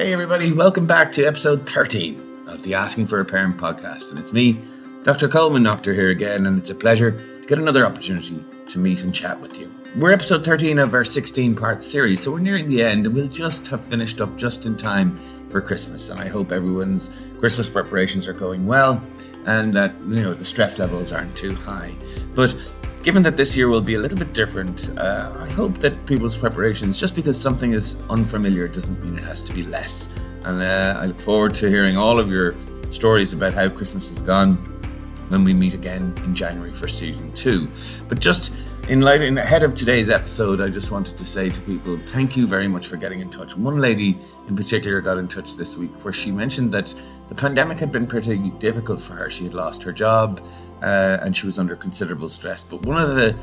Hey, everybody, welcome back to episode 13 of the Asking for a Parent podcast. And it's me, Dr. Colman Noctor, here again, and it's a pleasure to get another opportunity to meet and chat with you. We're episode 13 of our 16 part series, so we're nearing the end, and we'll just have finished up just in time for Christmas. And I hope everyone's Christmas preparations are going well and that, you know, the stress levels aren't too high. But Given that this year will be a little bit different, uh, I hope that people's preparations, just because something is unfamiliar, doesn't mean it has to be less. And uh, I look forward to hearing all of your stories about how Christmas has gone when we meet again in January for season two. But just in light, in ahead of today's episode, I just wanted to say to people, thank you very much for getting in touch. One lady in particular got in touch this week where she mentioned that the pandemic had been pretty difficult for her. She had lost her job uh, and she was under considerable stress. But one of the,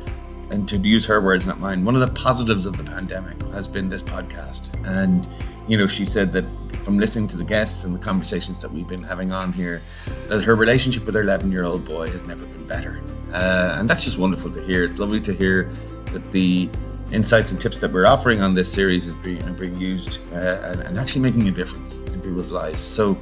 and to use her words, not mine, one of the positives of the pandemic has been this podcast. And, you know, she said that from listening to the guests and the conversations that we've been having on here, that her relationship with her 11 year old boy has never been better. Uh, and that's just wonderful to hear. It's lovely to hear that the insights and tips that we're offering on this series is being, being used uh, and, and, actually making a difference in people's lives. So,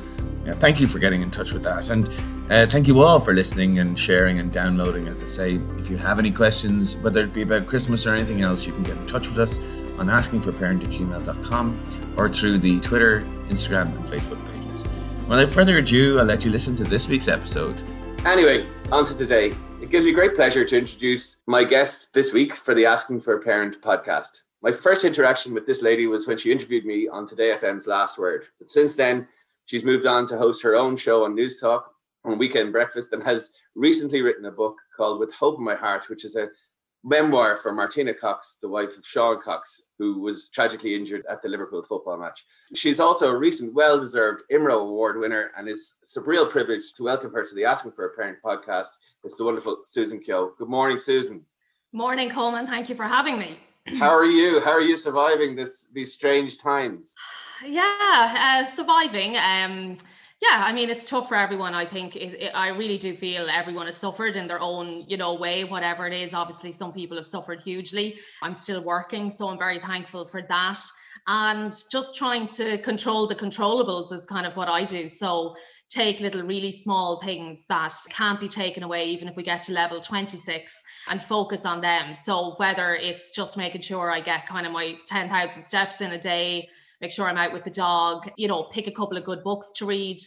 yeah, thank you for getting in touch with that. And uh, thank you all for listening and sharing and downloading. As I say, if you have any questions, whether it be about Christmas or anything else, you can get in touch with us on askingforparent at gmail.com or through the Twitter, Instagram, and Facebook pages. Without further ado, I'll let you listen to this week's episode. Anyway, on to today. It gives me great pleasure to introduce my guest this week for the Asking for a Parent podcast. My first interaction with this lady was when she interviewed me on Today FM's Last Word. But since then, she's moved on to host her own show on Newstalk on Weekend Breakfast and has recently written a book called With Hope in My Heart, which is a memoir for Martina Cox, the wife of Sean Cox, who was tragically injured at the Liverpool football match. She's also a recent well deserved IMRO Award winner, and it's, a real privilege to welcome her to the Asking for a Parent podcast. It's the wonderful Susan Keogh. Good morning, Susan. Morning, Colman. Thank you for having me. How are you? How are you surviving this these strange times? Yeah, uh, surviving. Um, yeah i mean it's tough for everyone i think it, it, i really do feel everyone has suffered in their own you know way whatever it is obviously some people have suffered hugely i'm still working so i'm very thankful for that and just trying to control the controllables is kind of what i do so take little really small things that can't be taken away even if we get to level 26 and focus on them so whether it's just making sure i get kind of my 10,000 steps in a day make sure I'm out with the dog, you know, pick a couple of good books to read,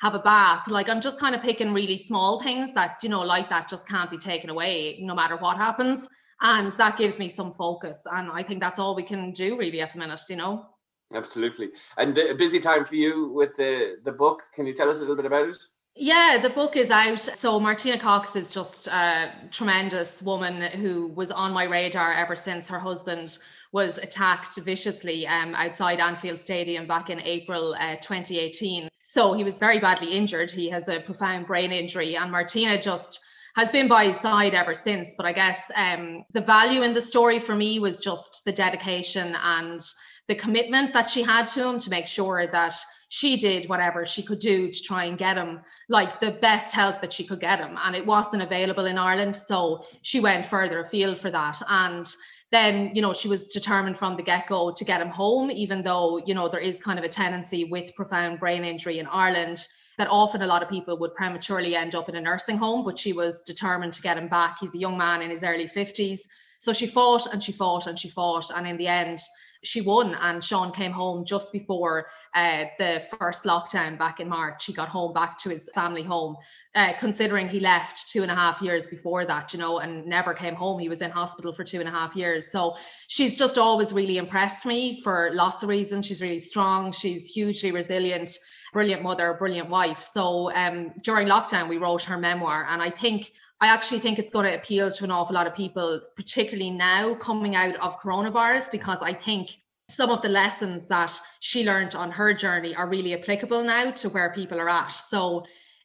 have a bath. Like I'm just kind of picking really small things that, you know, like that just can't be taken away no matter what happens. And that gives me some focus. And I think that's all we can do really at the minute, you know. Absolutely. And a busy time for you with the the book. Can you tell us a little bit about it? Yeah, the book is out. So Martina Cox is just a tremendous woman who was on my radar ever since her husband was attacked viciously um, outside Anfield Stadium back in April uh, 2018. So he was very badly injured. He has a profound brain injury, and Martina just has been by his side ever since. But I guess um, the value in the story for me was just the dedication and the commitment that she had to him to make sure that she did whatever she could do to try and get him like the best help that she could get him. And it wasn't available in Ireland so she went further afield for that. And then you know she was determined from the get-go to get him home even though you know there is kind of a tendency with profound brain injury in Ireland that often a lot of people would prematurely end up in a nursing home. But she was determined to get him back. He's a young man in his early 50s so she fought and she fought and she fought. And in the end she won and Sean came home just before uh, the first lockdown back in March. He got home back to his family home, uh, considering he left two and a half years before that, you know, and never came home. He was in hospital for two and a half years. So she's just always really impressed me for lots of reasons. She's really strong. She's hugely resilient brilliant mother, brilliant wife. So um, during lockdown, we wrote her memoir. And I think I actually think it's going to appeal to an awful lot of people, particularly now coming out of coronavirus, because I think some of the lessons that she learned on her journey are really applicable now to where people are at. So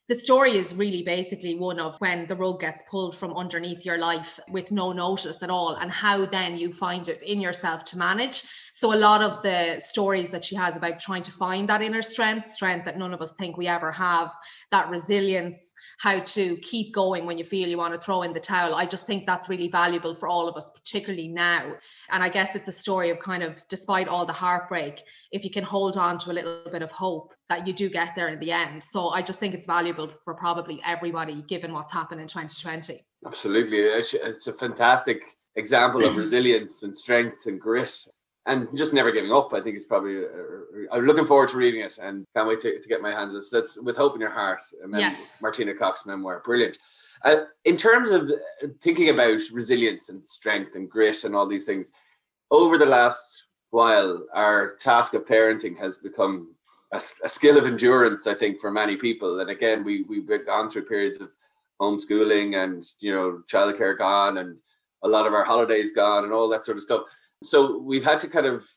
the story is really basically one of when the rug gets pulled from underneath your life with no notice at all, and how then you find it in yourself to manage. So a lot of the stories that she has about trying to find that inner strength, strength that none of us think we ever have, that resilience, how to keep going when you feel you want to throw in the towel. I just think that's really valuable for all of us, particularly now. And I guess it's a story of kind of, despite all the heartbreak, if you can hold on to a little bit of hope, that you do get there in the end. So I just think it's valuable for probably everybody, given what's happened in 2020. Absolutely. It's a fantastic example of resilience and strength and grit and just never giving up. I think it's probably. Uh, uh, I'm looking forward to reading it and can't wait to, to get my hands. on That's with hope in your heart. Mem- yes. Martina Cox memoir, brilliant. Uh, in terms of thinking about resilience and strength and grit and all these things, over the last while, our task of parenting has become a, a skill of endurance. I think for many people, and again, we we've gone through periods of homeschooling and you know childcare gone and a lot of our holidays gone and all that sort of stuff so we've had to kind of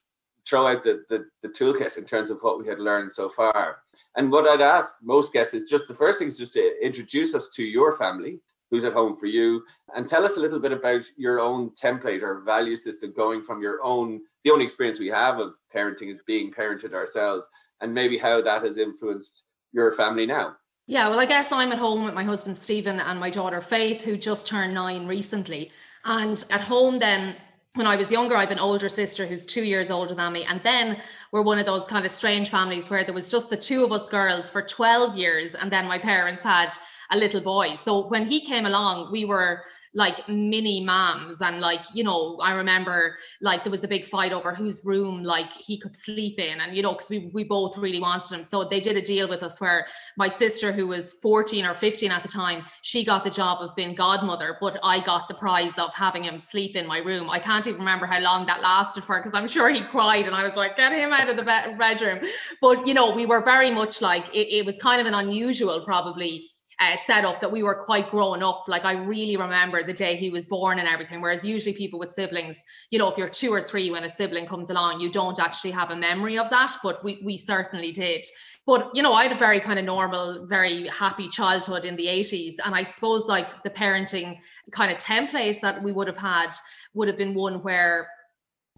throw out the, the, the toolkit in terms of what we had learned so far. And what I'd ask most guests is just the first thing is just to introduce us to your family, who's at home for you, and tell us a little bit about your own template or value system going from your own, the only experience we have of parenting is being parented ourselves, and maybe how that has influenced your family now. Yeah, well, I guess I'm at home with my husband Stephen and my daughter Faith, who just turned nine recently. And at home, then when I was younger, I have an older sister who's two years older than me. And then we're one of those kind of strange families where there was just the two of us girls for 12 years. And then my parents had a little boy. So when he came along, we were like mini moms. And like you know i remember like there was a big fight over whose room like he could sleep in. And you know because we, we both really wanted him. So they did a deal with us where my sister who was 14 or 15 at the time she got the job of being godmother but i got the prize of having him sleep in my room. I can't even remember how long that lasted for because i'm sure he cried and i was like get him out of the bedroom. But you know we were very much like it, it was kind of an unusual probably uh, setup that we were quite grown up. Like I really remember the day he was born and everything. Whereas usually people with siblings, you know, if you're two or three when a sibling comes along, you don't actually have a memory of that. But we we certainly did. But you know, I had a very kind of normal, very happy childhood in the 80s. And I suppose like the parenting kind of templates that we would have had would have been one where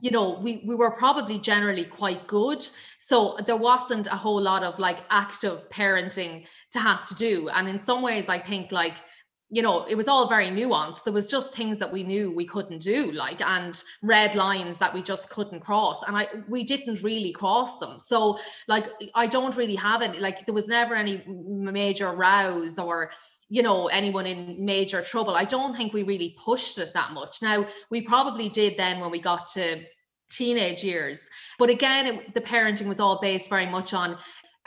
you know we we were probably generally quite good so there wasn't a whole lot of like active parenting to have to do. And in some ways i think like you know it was all very nuanced. There was just things that we knew we couldn't do like and red lines that we just couldn't cross. And i we didn't really cross them. So like i don't really have any like there was never any major rows or you know anyone in major trouble. I don't think we really pushed it that much. Now we probably did then when we got to teenage years. But again, it, the parenting was all based very much on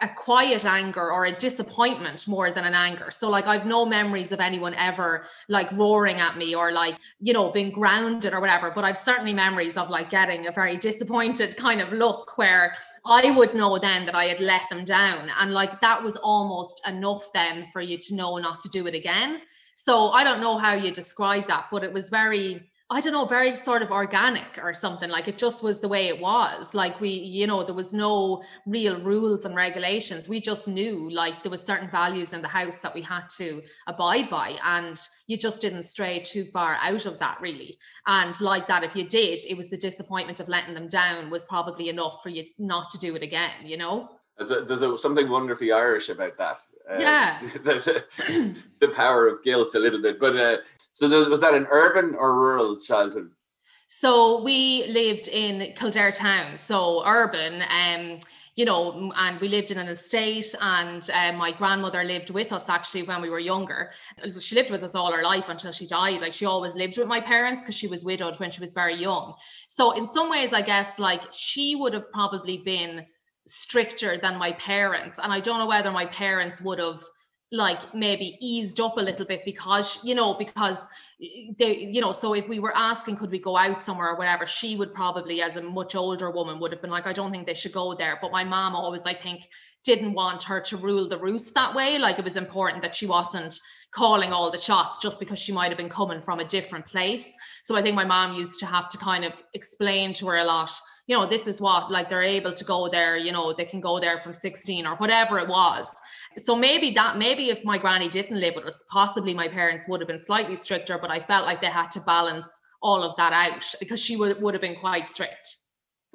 a quiet anger or a disappointment more than an anger. So like I've no memories of anyone ever like roaring at me or like, you know, being grounded or whatever, but I've certainly memories of like getting a very disappointed kind of look where I would know then that I had let them down and like that was almost enough then for you to know not to do it again. So I don't know how you describe that, but it was very I don't know, very sort of organic or something. Like it just was the way it was. Like we, you know, there was no real rules and regulations. We just knew like there was certain values in the house that we had to abide by. And you just didn't stray too far out of that really. And like that, if you did, it was the disappointment of letting them down was probably enough for you not to do it again, you know? There's, a, there's a, something wonderfully Irish about that. Um, yeah. the, the, the, power of guilt a little bit. But uh, so was that an urban or rural childhood? So we lived in Kildare town, so urban. Um, you know, and we lived in an estate, and uh, my grandmother lived with us actually when we were younger. She lived with us all her life until she died. Like she always lived with my parents because she was widowed when she was very young. So in some ways, I guess like she would have probably been stricter than my parents, and I don't know whether my parents would have like maybe eased up a little bit because you know because they you know so if we were asking could we go out somewhere or whatever she would probably as a much older woman would have been like i don't think they should go there. But my mom always i think didn't want her to rule the roost that way. Like it was important that she wasn't calling all the shots just because she might have been coming from a different place. So i think my mom used to have to kind of explain to her a lot you know this is what like they're able to go there you know they can go there from 16 or whatever it was so maybe that maybe if my granny didn't live with us possibly my parents would have been slightly stricter but i felt like they had to balance all of that out because she would, would have been quite strict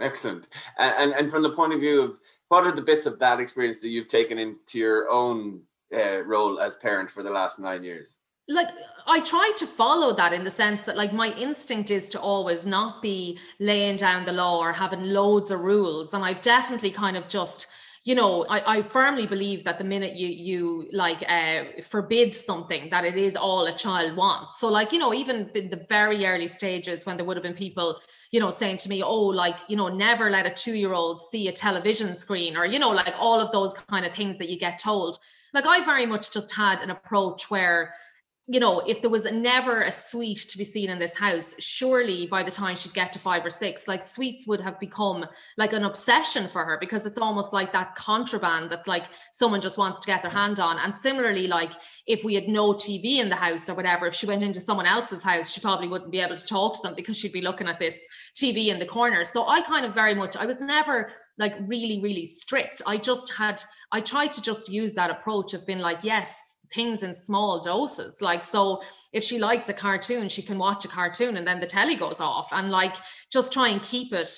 Excellent. And and from the point of view of what are the bits of that experience that you've taken into your own uh, role as parent for the last nine years? like I try to follow that in the sense that like my instinct is to always not be laying down the law or having loads of rules and I've definitely kind of just you know I, I firmly believe that the minute you you like uh, forbid something that it is all a child wants. So like you know even in the very early stages when there would have been people you know saying to me oh like you know never let a two year old see a television screen or you know like all of those kind of things that you get told. Like I very much just had an approach where you know, if there was never a sweet to be seen in this house, surely by the time she'd get to five or six, like sweets would have become like an obsession for her because it's almost like that contraband that like someone just wants to get their hand on. And similarly, like if we had no TV in the house or whatever, if she went into someone else's house, she probably wouldn't be able to talk to them because she'd be looking at this TV in the corner. So I kind of very much, I was never like really, really strict. I just had, I tried to just use that approach of being like, yes, things in small doses. Like, so if she likes a cartoon, she can watch a cartoon and then the telly goes off and like just try and keep it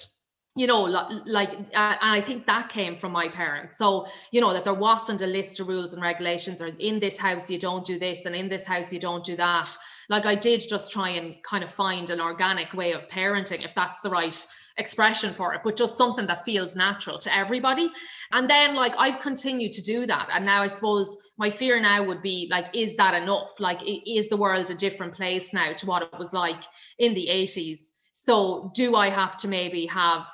you know like and i think that came from my parents so you know that there wasn't a list of rules and regulations or in this house you don't do this and in this house you don't do that like i did just try and kind of find an organic way of parenting if that's the right expression for it, but just something that feels natural to everybody. And then, like, I've continued to do that. And now I suppose my fear now would be like, is that enough? Like, is the world a different place now to what it was like in the 80s? So, do I have to maybe have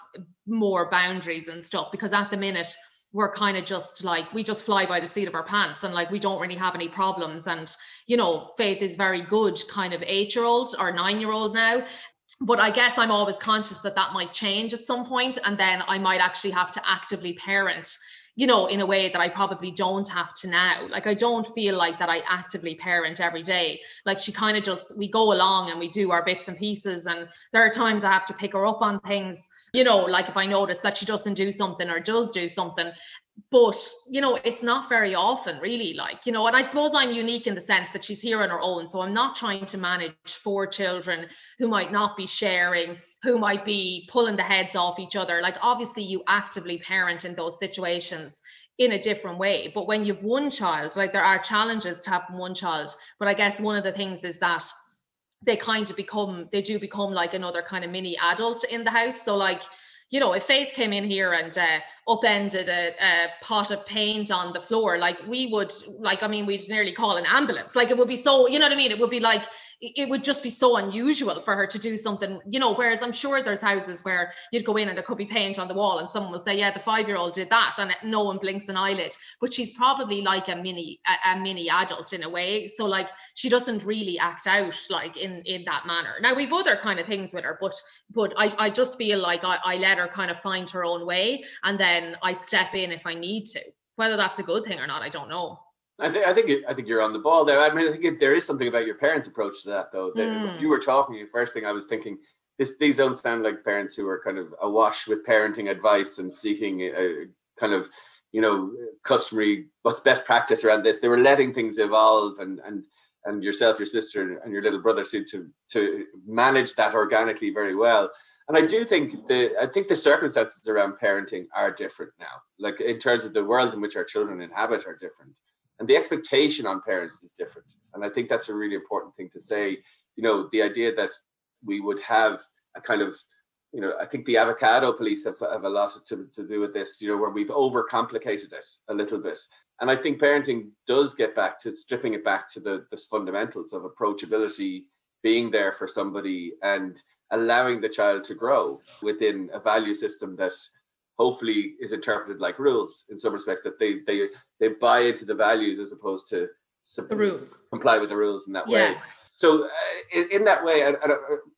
more boundaries and stuff? Because at the minute, we're kind of just like we just fly by the seat of our pants and like we don't really have any problems. And you know faith is very good kind of eight year old or nine year old now. But I guess I'm always conscious that that might change at some point, and then I might actually have to actively parent, you know, in a way that I probably don't have to now. Like I don't feel like that I actively parent every day. Like she kind of just we go along and we do our bits and pieces, and there are times I have to pick her up on things, you know, like if I notice that she doesn't do something or does do something, but you know it's not very often really like you know and i suppose i'm unique in the sense that she's here on her own so i'm not trying to manage four children who might not be sharing who might be pulling the heads off each other. Like obviously you actively parent in those situations in a different way but when you've one child like there are challenges to having one child but i guess one of the things is that they kind of become they do become like another kind of mini adult in the house. So like you know, if Faith came in here and uh, upended a, a, pot of paint on the floor, like we would, like, I mean, we'd nearly call an ambulance. Like it would be so, you know what I mean? It would be like, it would just be so unusual for her to do something, you know. Whereas I'm sure there's houses where you'd go in and there could be paint on the wall, and someone will say, "Yeah, the five-year-old did that," and no one blinks an eyelid. But she's probably like a mini, a, a mini adult in a way. So like she doesn't really act out like in in that manner. Now we've other kind of things with her, but but I I just feel like I, I let her kind of find her own way, and then I step in if I need to. Whether that's a good thing or not, I don't know. I think I think I think you're on the ball there. I mean, I think there is something about your parents' approach to that, though. That mm. You were talking. The first thing I was thinking, this these don't sound like parents who are kind of awash with parenting advice and seeking a, kind of you know customary what's best practice around this. They were letting things evolve, and and and yourself, your sister, and your little brother seem to to manage that organically very well. And I do think the I think the circumstances around parenting are different now. Like in terms of the world in which our children inhabit are different. And the expectation on parents is different. And i think that's a really important thing to say. You know the idea that we would have a kind of you know i think the avocado police have, have a lot to, to do with this you know where we've overcomplicated it a little bit. And i think parenting does get back to stripping it back to the, the fundamentals of approachability being there for somebody and allowing the child to grow within a value system that hopefully is interpreted like rules in some respects that they they they buy into the values as opposed to the rules comply with the rules in that yeah. way so uh, in, in, that way I, I,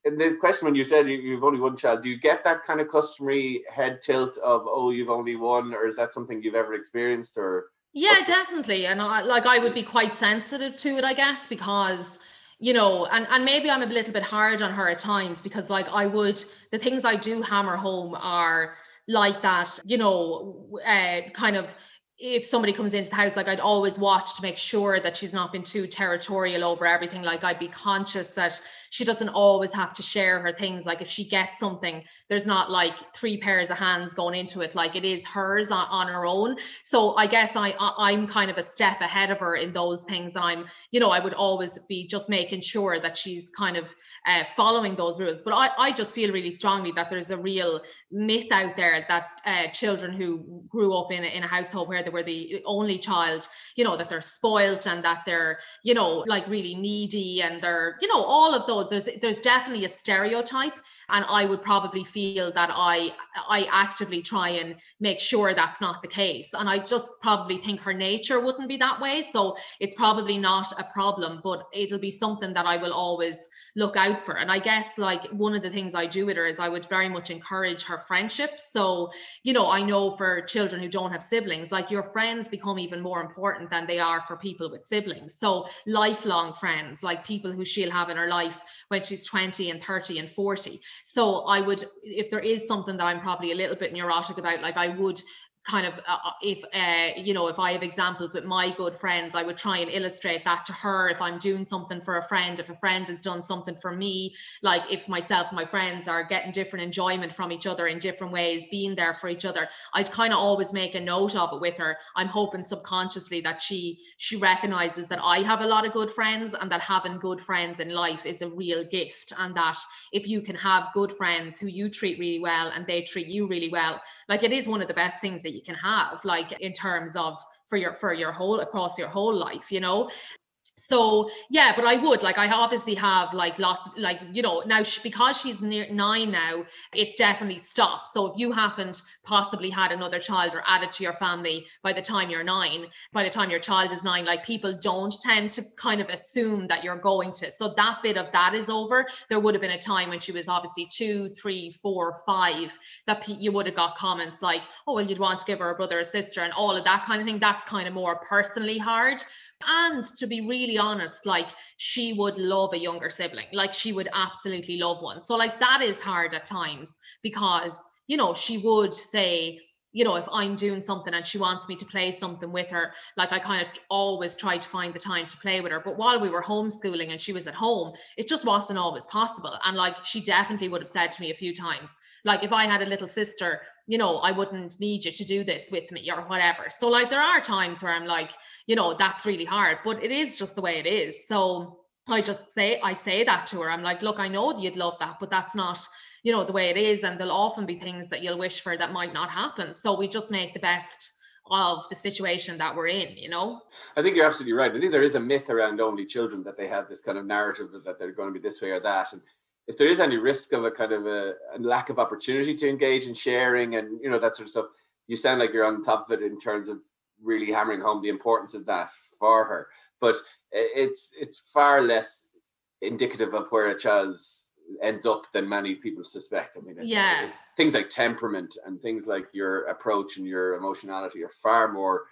the question when you said you, you've only one child do you get that kind of customary head tilt of oh you've only one or is that something you've ever experienced or yeah definitely and I, like i would be quite sensitive to it i guess because you know and and maybe i'm a little bit hard on her at times because like i would the things i do hammer home are like that, you know, uh, kind of if somebody comes into the house, like I'd always watch to make sure that she's not been too territorial over everything. Like I'd be conscious that she doesn't always have to share her things. Like if she gets something, there's not like three pairs of hands going into it. Like it is hers on, on her own. So I guess I, I am kind of a step ahead of her in those things. And I'm, you know, I would always be just making sure that she's kind of uh, following those rules. But I, I just feel really strongly that there's a real myth out there that uh, children who grew up in a, in a household where they were the only child, you know, that they're spoiled and that they're, you know, like really needy and they're, you know, all of those. There's there's definitely a stereotype and i would probably feel that i i actively try and make sure that's not the case. And i just probably think her nature wouldn't be that way. So it's probably not a problem but it'll be something that i will always look out for. And i guess like one of the things i do with her is i would very much encourage her friendships. So you know i know for children who don't have siblings like your friends become even more important than they are for people with siblings. So lifelong friends like people who she'll have in her life when she's 20 and 30 and 40 so I would, if there is something that I'm probably a little bit neurotic about, like I would kind of uh, uh, if uh, you know if i have examples with my good friends i would try and illustrate that to her. If i'm doing something for a friend if a friend has done something for me like if myself and my friends are getting different enjoyment from each other in different ways being there for each other i'd kind of always make a note of it with her. I'm hoping subconsciously that she she recognizes that i have a lot of good friends and that having good friends in life is a real gift and that if you can have good friends who you treat really well and they treat you really well like it is one of the best things that you can have like in terms of for your for your whole across your whole life you know so yeah but i would like i obviously have like lots like you know now she, because she's near nine now it definitely stops. So if you haven't possibly had another child or added to your family by the time you're nine by the time your child is nine like people don't tend to kind of assume that you're going to. So that bit of that is over. There would have been a time when she was obviously two three four five that you would have got comments like oh well you'd want to give her a brother or sister and all of that kind of thing. That's kind of more personally hard and to be really honest like she would love a younger sibling. Like she would absolutely love one. So like that is hard at times because you know she would say you know if i'm doing something and she wants me to play something with her like i kind of always try to find the time to play with her. But while we were homeschooling and she was at home it just wasn't always possible. And like she definitely would have said to me a few times like if i had a little sister you know i wouldn't need you to do this with me or whatever. So like there are times where i'm like you know that's really hard but it is just the way it is. So i just say i say that to her. I'm like look i know that you'd love that but that's not you know the way it is and there'll often be things that you'll wish for that might not happen. So we just make the best of the situation that we're in you know? I think you're absolutely right. I think there is a myth around only children that they have this kind of narrative that they're going to be this way or that. And if there is any risk of a kind of a, a, lack of opportunity to engage in sharing and you know that sort of stuff, you sound like you're on top of it in terms of really hammering home the importance of that for her. But it's it's far less indicative of where a child ends up than many people suspect. I mean, yeah, things like temperament and things like your approach and your emotionality are far more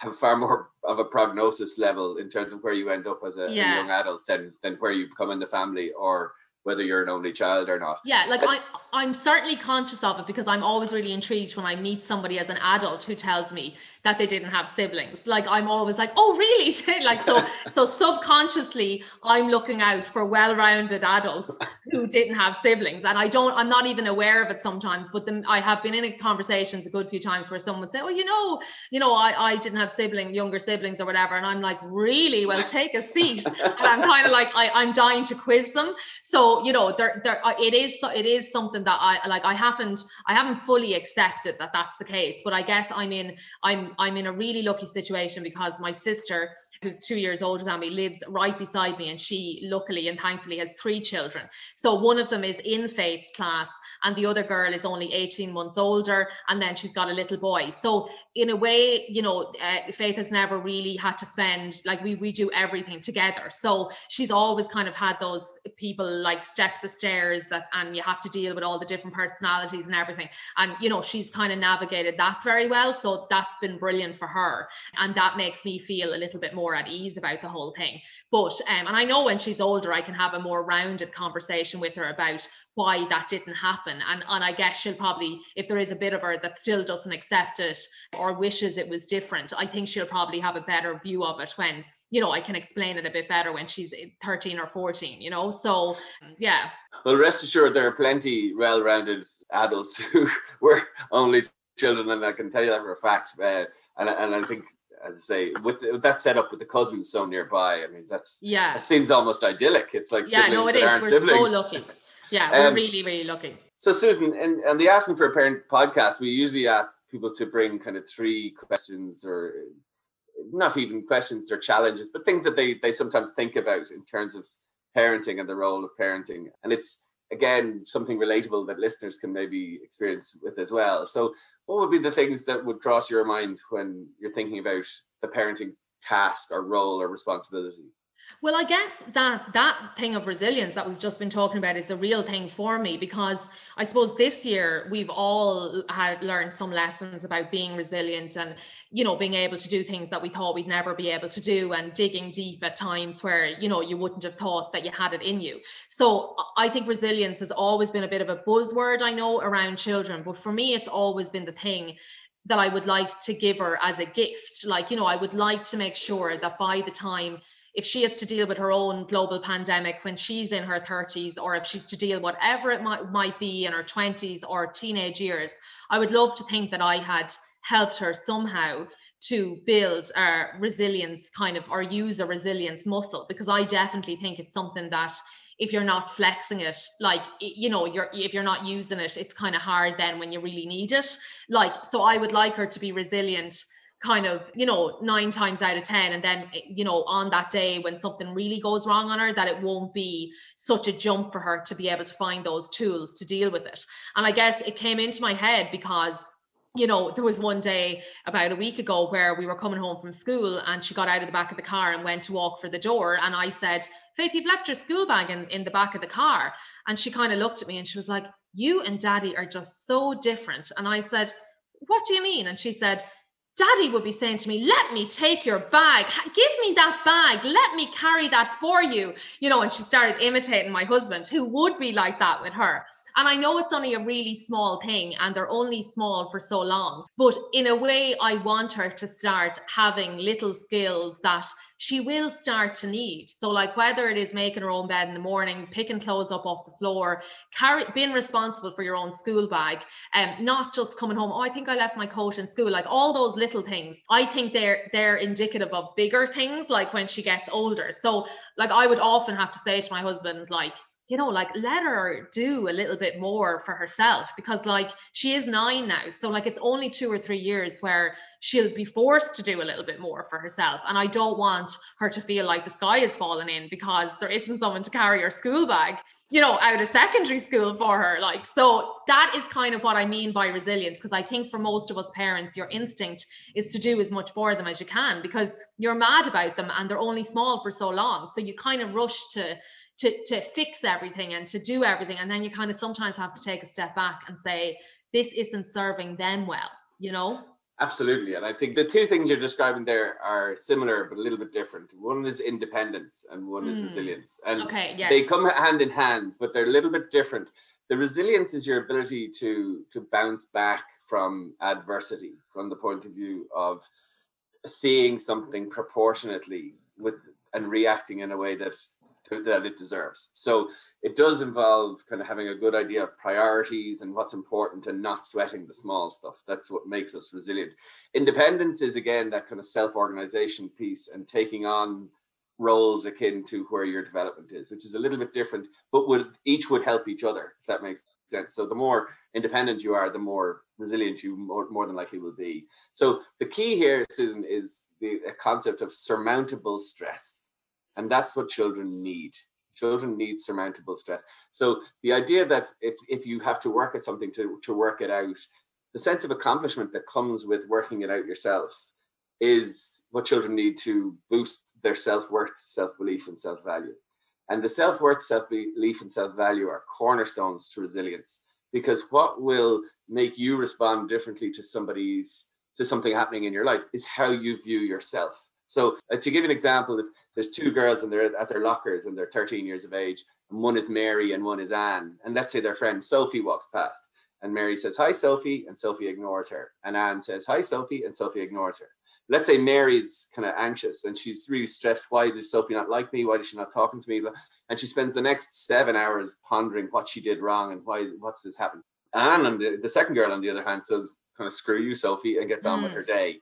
have far more of a prognosis level in terms of where you end up as a, yeah. a young adult than than where you become in the family or whether you're an only child or not. Yeah, like I, I'm certainly conscious of it because I'm always really intrigued when I meet somebody as an adult who tells me that they didn't have siblings. Like I'm always like, oh really? like so so subconsciously I'm looking out for well-rounded adults who didn't have siblings. And I don't, I'm not even aware of it sometimes, but then I have been in conversations a good few times where someone would say, Oh, you know, you know, I, I didn't have siblings, younger siblings or whatever. And I'm like, really? Well, take a seat. and I'm kind of like, I, I'm dying to quiz them. So, you know, there, there, it is, it is something that I like, I haven't, I haven't fully accepted that that's the case, but I guess I'm in, I'm I'm in a really lucky situation because my sister who's two years older than me, lives right beside me, and she luckily and thankfully has three children. So one of them is in Faith's class, and the other girl is only 18 months older, and then she's got a little boy. So in a way, you know, uh, Faith has never really had to spend like we we do everything together. So she's always kind of had those people like steps of stairs that, and you have to deal with all the different personalities and everything. And you know, she's kind of navigated that very well. So that's been brilliant for her, and that makes me feel a little bit more more at ease about the whole thing. But um, and I know when she's older, I can have a more rounded conversation with her about why that didn't happen. And and I guess she'll probably, if there is a bit of her that still doesn't accept it or wishes it was different, I think she'll probably have a better view of it when you know I can explain it a bit better when she's 13 or 14. You know, so yeah. Well, rest assured, there are plenty well-rounded adults who were only children, and I can tell you that for a fact. Uh, and and I think, as I say, with, the, with that setup with the cousins so nearby, I mean, that's yeah, it seems almost idyllic. It's like yeah, no, it is. We're siblings. so lucky. Yeah, we're um, really, really lucky. So, Susan, and, and the Asking for a Parent podcast, we usually ask people to bring kind of three questions or not even questions or challenges, but things that they, they sometimes think about in terms of parenting and the role of parenting. And it's again something relatable that listeners can maybe experience with as well. So, what would be the things that would cross your mind when you're thinking about the parenting task or role or responsibility? Well, I guess that that thing of resilience that we've just been talking about is a real thing for me because I suppose this year we've all had learned some lessons about being resilient and you know being able to do things that we thought we'd never be able to do and digging deep at times where you know you wouldn't have thought that you had it in you. So I think resilience has always been a bit of a buzzword I know around children, but for me it's always been the thing that I would like to give her as a gift. Like, you know, I would like to make sure that by the time if she has to deal with her own global pandemic when she's in her 30s or if she's to deal whatever it might, might be in her 20s or teenage years i would love to think that i had helped her somehow to build a resilience kind of or use a resilience muscle because i definitely think it's something that if you're not flexing it like you know you're if you're not using it it's kind of hard then when you really need it. Like so i would like her to be resilient kind of you know nine times out of ten and then you know on that day when something really goes wrong on her that it won't be such a jump for her to be able to find those tools to deal with it and i guess it came into my head because you know, there was one day about a week ago where we were coming home from school and she got out of the back of the car and went to walk for the door. And I said, Faith, you've left your school bag in, in the back of the car. And she kind of looked at me and she was like, You and daddy are just so different. And I said, What do you mean? And she said, Daddy would be saying to me, Let me take your bag. Give me that bag. Let me carry that for you. You know, and she started imitating my husband, who would be like that with her. And I know it's only a really small thing and they're only small for so long. But in a way, I want her to start having little skills that she will start to need. So, like whether it is making her own bed in the morning, picking clothes up off the floor, carry, being responsible for your own school bag, and um, not just coming home. Oh, I think I left my coat in school. Like all those little things, I think they're they're indicative of bigger things. Like when she gets older. So, like I would often have to say to my husband, like you know, like let her do a little bit more for herself because like she is nine now. So like it's only two or three years where she'll be forced to do a little bit more for herself. And I don't want her to feel like the sky is falling in because there isn't someone to carry her school bag, you know, out of secondary school for her. Like, so that is kind of what I mean by resilience. Because I think for most of us parents, your instinct is to do as much for them as you can because you're mad about them and they're only small for so long. So you kind of rush to to to fix everything and to do everything. And then you kind of sometimes have to take a step back and say this isn't serving them well you know? Absolutely. And i think the two things you're describing there are similar but a little bit different. One is independence and one mm. is resilience. And okay, yes. they come hand in hand but they're a little bit different. The resilience is your ability to to bounce back from adversity from the point of view of seeing something proportionately with and reacting in a way that that it deserves. So it does involve kind of having a good idea of priorities and what's important and not sweating the small stuff. That's what makes us resilient. Independence is again that kind of self-organization piece and taking on roles akin to where your development is, which is a little bit different, but would each would help each other, if that makes sense. So the more independent you are, the more resilient you more, more than likely will be. So the key here, Susan, is the concept of surmountable stress and that's what children need. Children need surmountable stress. So the idea that if, if you have to work at something to, to work it out, the sense of accomplishment that comes with working it out yourself is what children need to boost their self-worth, self-belief, and self-value. And the self-worth, self-belief, and self-value are cornerstones to resilience because what will make you respond differently to somebody's to something happening in your life is how you view yourself So uh, to give an example, if there's two girls and they're at their lockers and they're 13 years of age, and one is Mary and one is Anne, and let's say their friend Sophie walks past, and Mary says, Hi, Sophie, and Sophie ignores her. And Anne says, Hi, Sophie, and Sophie ignores her. Let's say Mary's kind of anxious and she's really stressed. Why does Sophie not like me? Why is she not talking to me? And she spends the next seven hours pondering what she did wrong and why what's this happened. Anne, and the, the second girl, on the other hand, says, kind of screw you, Sophie, and gets on with hmm. her day.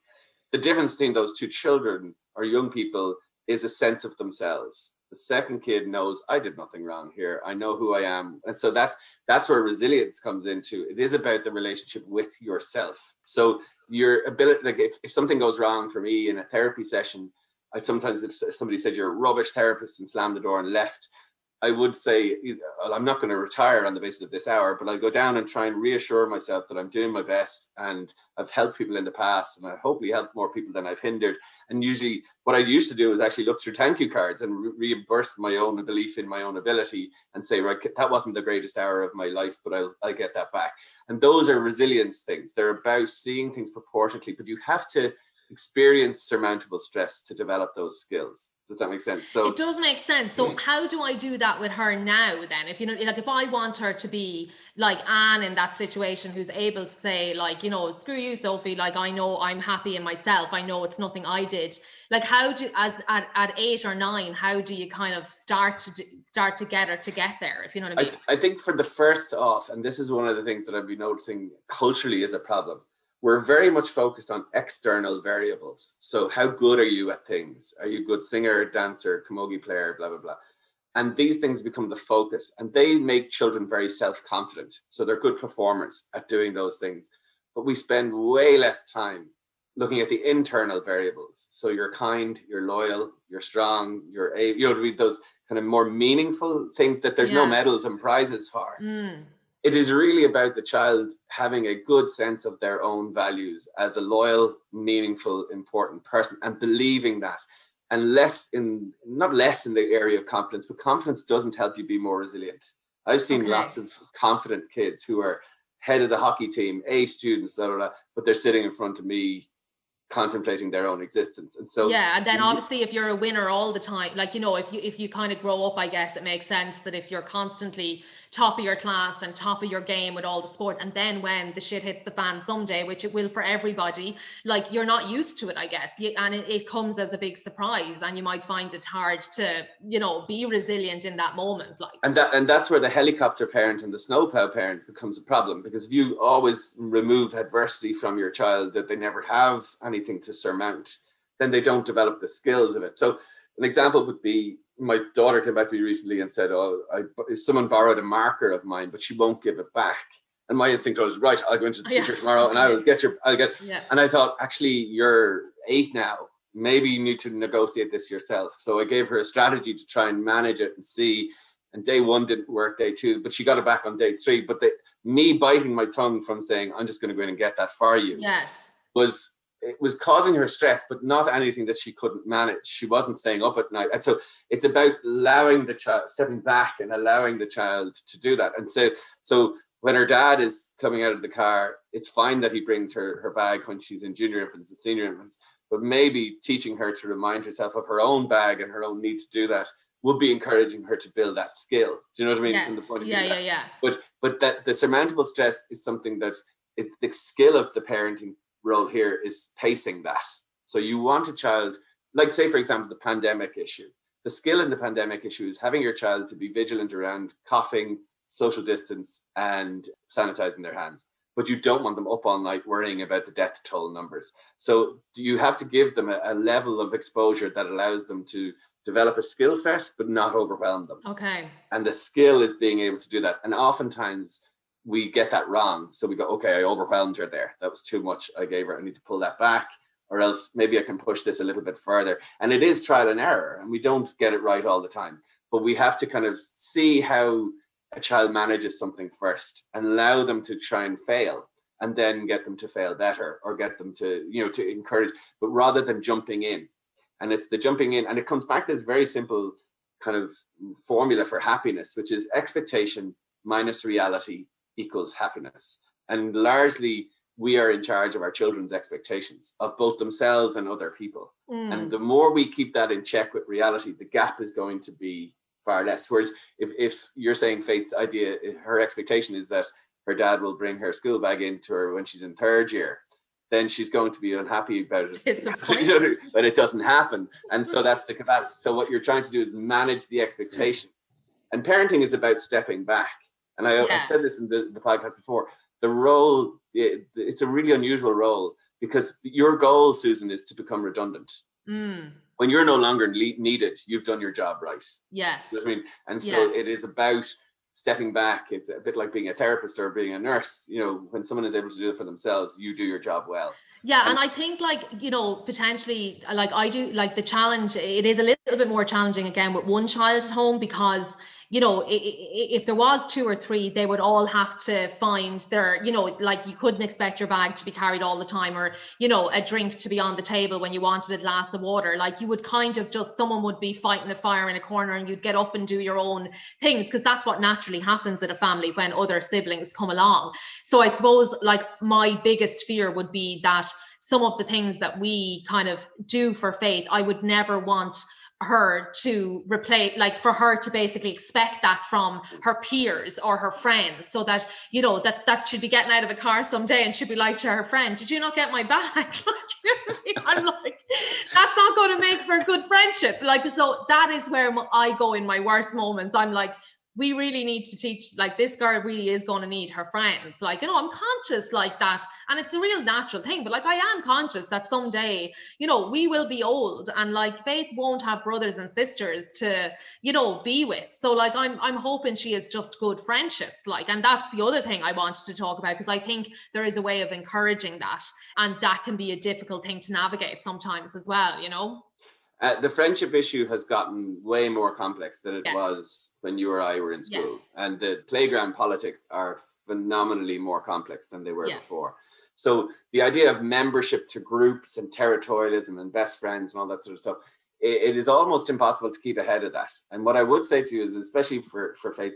The difference between those two children or young people is a sense of themselves the second kid knows I did nothing wrong here. I know who I am. And so that's that's where resilience comes into. It is about the relationship with yourself. So your ability like if, if something goes wrong for me in a therapy session, I sometimes if somebody said you're a rubbish therapist and slammed the door and left, I would say well, I'm not going to retire on the basis of this hour, but I go down and try and reassure myself that I'm doing my best and I've helped people in the past and I hopefully helped more people than I've hindered. And usually, what I used to do is actually look through thank you cards and re- reimburse my own belief in my own ability and say, right, that wasn't the greatest hour of my life, but I'll, I'll get that back. And those are resilience things. They're about seeing things proportionately, but you have to experience surmountable stress to develop those skills. Does that make sense? So it does make sense. So how do I do that with her now then? If you know like if I want her to be like Anne in that situation who's able to say like, you know, screw you Sophie, like I know I'm happy in myself. I know it's nothing I did. Like how do as at, at 8 or 9, how do you kind of start to start together to get there if you know what I mean? I, I think for the first off and this is one of the things that I've been noticing culturally is a problem we're very much focused on external variables. So, how good are you at things? Are you a good singer, dancer, camogie player, blah, blah, blah? And these things become the focus and they make children very self confident. So, they're good performers at doing those things. But we spend way less time looking at the internal variables. So, you're kind, you're loyal, you're strong, you're, a, you know, to be those kind of more meaningful things that there's yeah. no medals and prizes for. Mm it is really about the child having a good sense of their own values as a loyal, meaningful, important person and believing that. And less in, not less in the area of confidence, but confidence doesn't help you be more resilient. I've seen okay. lots of confident kids who are head of the hockey team, A students, blah, blah, blah, but they're sitting in front of me contemplating their own existence and so yeah and then obviously if you're a winner all the time like you know if you if you kind of grow up i guess it makes sense that if you're constantly top of your class and top of your game with all the sport. And then when the shit hits the fan someday which it will for everybody like you're not used to it i guess. And it, it comes as a big surprise and you might find it hard to you know be resilient in that moment like. And that and that's where the helicopter parent and the snowplow parent becomes a problem because if you always remove adversity from your child that they never have anything to surmount then they don't develop the skills of it. So an example would be my daughter came back to me recently and said, "Oh, I, someone borrowed a marker of mine, but she won't give it back." And my instinct was, "Right, I'll go into the teacher yeah. tomorrow, and I will get your, I'll get." Yeah. And I thought, actually, you're eight now. Maybe you need to negotiate this yourself. So I gave her a strategy to try and manage it and see. And day one didn't work, day two, but she got it back on day three. But the, me biting my tongue from saying, "I'm just going to go in and get that for you," yes, was it was causing her stress, but not anything that she couldn't manage. She wasn't staying up at night. And so it's about allowing the child, stepping back and allowing the child to do that. And so, so when her dad is coming out of the car, it's fine that he brings her, her bag when she's in junior infants and senior infants, but maybe teaching her to remind herself of her own bag and her own need to do that would be encouraging her to build that skill. Do you know what I mean? Yes. From the point of yeah, view. Yeah, yeah, yeah. But but that the surmountable stress is something that it's the skill of the parenting role here is pacing that. So you want a child, like say for example, the pandemic issue. The skill in the pandemic issue is having your child to be vigilant around coughing, social distance, and sanitizing their hands. But you don't want them up all night worrying about the death toll numbers. So you have to give them a, a level of exposure that allows them to develop a skill set, but not overwhelm them. Okay. And the skill is being able to do that. And oftentimes we get that wrong. So we go, okay, I overwhelmed her there. That was too much. I gave her, I need to pull that back, or else maybe I can push this a little bit further. And it is trial and error, and we don't get it right all the time. But we have to kind of see how a child manages something first and allow them to try and fail and then get them to fail better or get them to, you know, to encourage, but rather than jumping in. And it's the jumping in, and it comes back to this very simple kind of formula for happiness, which is expectation minus reality equals happiness. And largely, we are in charge of our children's expectations of both themselves and other people. Mm. And the more we keep that in check with reality, the gap is going to be far less. Whereas if, if you're saying Faith's idea, her expectation is that her dad will bring her school bag into her when she's in third year, then she's going to be unhappy about it but it doesn't happen. And so that's the capacity. So what you're trying to do is manage the expectations. And parenting is about stepping back. And I, Yeah. I've said this in the, the podcast before. The role, it, it's a really unusual role because your goal, Susan, is to become redundant. Mm. When you're no longer needed, you've done your job right. Yes. You know I mean? And so Yeah. it is about stepping back. It's a bit like being a therapist or being a nurse. You know, when someone is able to do it for themselves, you do your job well. Yeah, And- and I think like you know potentially like I do like the challenge. It is a little bit more challenging again with one child at home because you know if there was two or three, they would all have to find their you know like you couldn't expect your bag to be carried all the time or you know a drink to be on the table when you wanted a glass of water. Like you would kind of just someone would be fighting a fire in a corner and you'd get up and do your own things because that's what naturally happens in a family when other siblings come along. So I suppose like my biggest fear would be that some of the things that we kind of do for faith, I would never want her to replace like for her to basically expect that from her peers or her friends so that you know that that should be getting out of a car someday and she'd be like to her friend did you not get my bag? Like I mean? i'm like that's not going to make for a good friendship. Like so that is where i go in my worst moments. I'm like we really need to teach like this girl really is going to need her friends. Like you know i'm conscious like that and it's a real natural thing but like i am conscious that someday you know we will be old and like faith won't have brothers and sisters to you know be with. So like i'm i'm hoping she is just good friendships like and that's the other thing i wanted to talk about because i think there is a way of encouraging that and that can be a difficult thing to navigate sometimes as well you know Uh, the friendship issue has gotten way more complex than it Yes. was when you or I were in Yeah. school. And the playground politics are phenomenally more complex than they were Yeah. before. So the idea of membership to groups and territorialism and best friends and all that sort of stuff, it, it is almost impossible to keep ahead of that. And what I would say to you is, especially for, for faith,